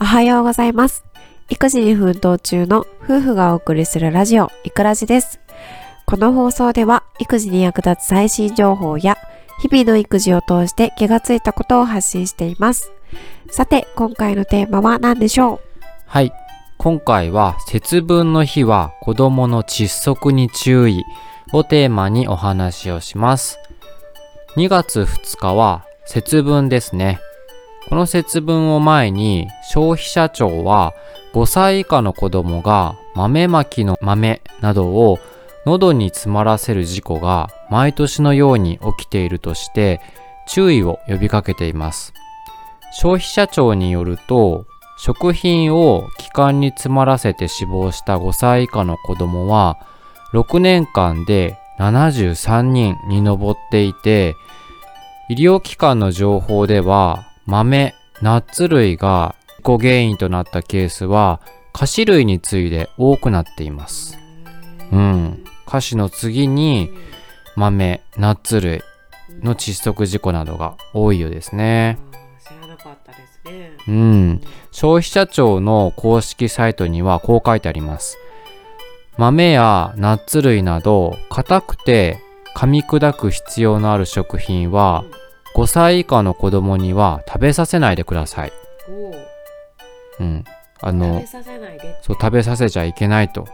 おはようございます。育児に奮闘中の夫婦がお送りするラジオ、いくらじです。この放送では、育児に役立つ最新情報や、日々の育児を通して気がついたことを発信しています。さて、今回のテーマは何でしょう？はい。今回は節分の日は子供の窒息に注意をテーマにお話をします。2月2日は節分ですね。この節分を前に消費者庁は5歳以下の子供が豆まきの豆などを喉に詰まらせる事故が毎年のように起きているとして注意を呼びかけています。消費者庁によると食品を気管に詰まらせて死亡した5歳以下の子供は6年間で73人に上っていて医療機関の情報では豆、ナッツ類が事故原因となったケースは菓子類に次いで多くなっています。うん。菓子の次に豆、ナッツ類の窒息事故などが多いようですね。知らなかったですね。うん。消費者庁の公式サイトにはこう書いてあります。豆やナッツ類など硬くて噛み砕く必要のある食品は5歳以下の子供には食べさせないでください。うん。あ食のそう食べさせちゃいけないと。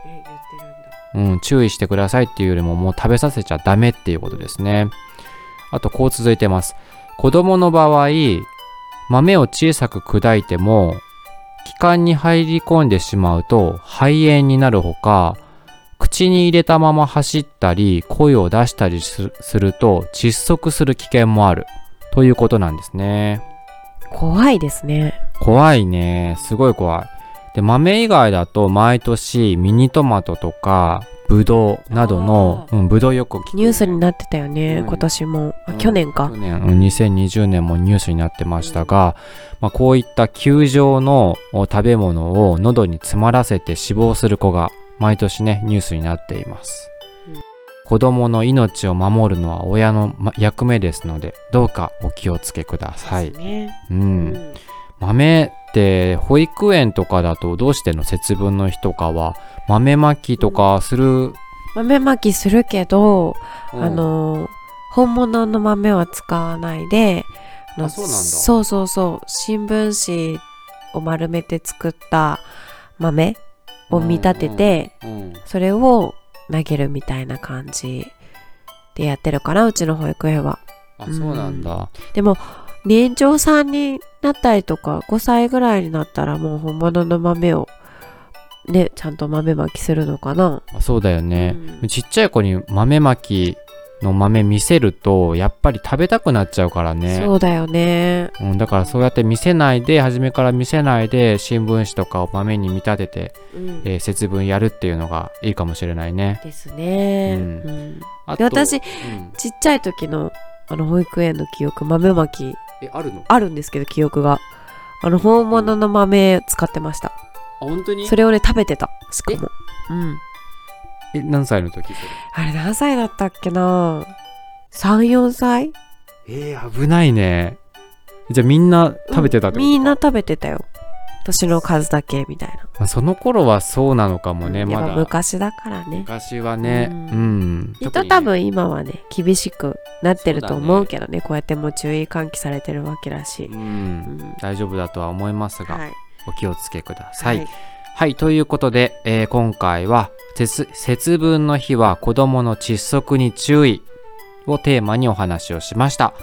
うん、注意してくださいっていうよりももう食べさせちゃダメっていうことですね。あとこう続いてます。子供の場合、豆を小さく砕いても、気管に入り込んでしまうと肺炎になるほか、口に入れたまま走ったり声を出したりすすると窒息する危険もあるということなんですね。怖いですね。怖いね。すごい怖い。で、豆以外だと毎年ミニトマトとかブドウなどの、うん、ブドウよくニュースになってたよね、うん今年も。去年か去。年、うん2020年もニュースになってましたが、まあ、こういった球状のお食べ物を喉に詰まらせて死亡する子が毎年ね、ニュースになっています。うん子供の命を守るのは親のま役目ですので、どうかお気をつけください。ね。う。うん。ん。豆って保育園とかだとどうしてんの節分の日とかは豆まきとかする、豆まきするけど、うん。あの本物の豆は使わないでそうなんだ。そうそうそう。新聞紙を丸めて作った豆を見立てて、うん。それを投げるみたいな感じでやってるかなうちの保育園は。あそうなんだ、でも年長さんになったりとか5歳ぐらいになったらもう本物の豆をねちゃんと豆まきするのかな。あそうだよね、うん。ちっちゃい子に豆まきの豆見せるとやっぱり食べたくなっちゃうからね。そうだよね。うん、だからそうやって見せないで初めから見せないで新聞紙とかを豆に見立てて、うん。えー節分やるっていうのがいいかもしれないね。ですね、うん。うん。あで私うん。ちっちゃい時のあの保育園の記憶豆まき。えあるの？あるんですけど記憶が。あの本物の豆使ってました。あ本当に？それをね食べてたしかも。うんえ何歳の時それ？あれ何歳だったっけな？34歳？えー、危ないね。じゃあみんな食べてたってこと？か、みんな食べてたよ。年の数だけみたいな。まあその頃はそうなのかもね、やっぱまだ。昔だからね。昔はね。ううん。ん、きっと多分今はね厳しくなってると思そううけどねこうやってもう注意喚起されてるわけだし。う、うん。ん大丈夫だとは思いますが、はい。お気をつけください。はい、ということで、えー今回は節節分の日は子供の窒息に注意をテーマにお話をしました。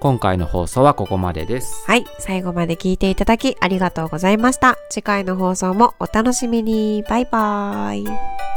今回の放送はここまでです。はい。最後まで聞いていただきありがとうございました。次回の放送もお楽しみに。バイバーイ。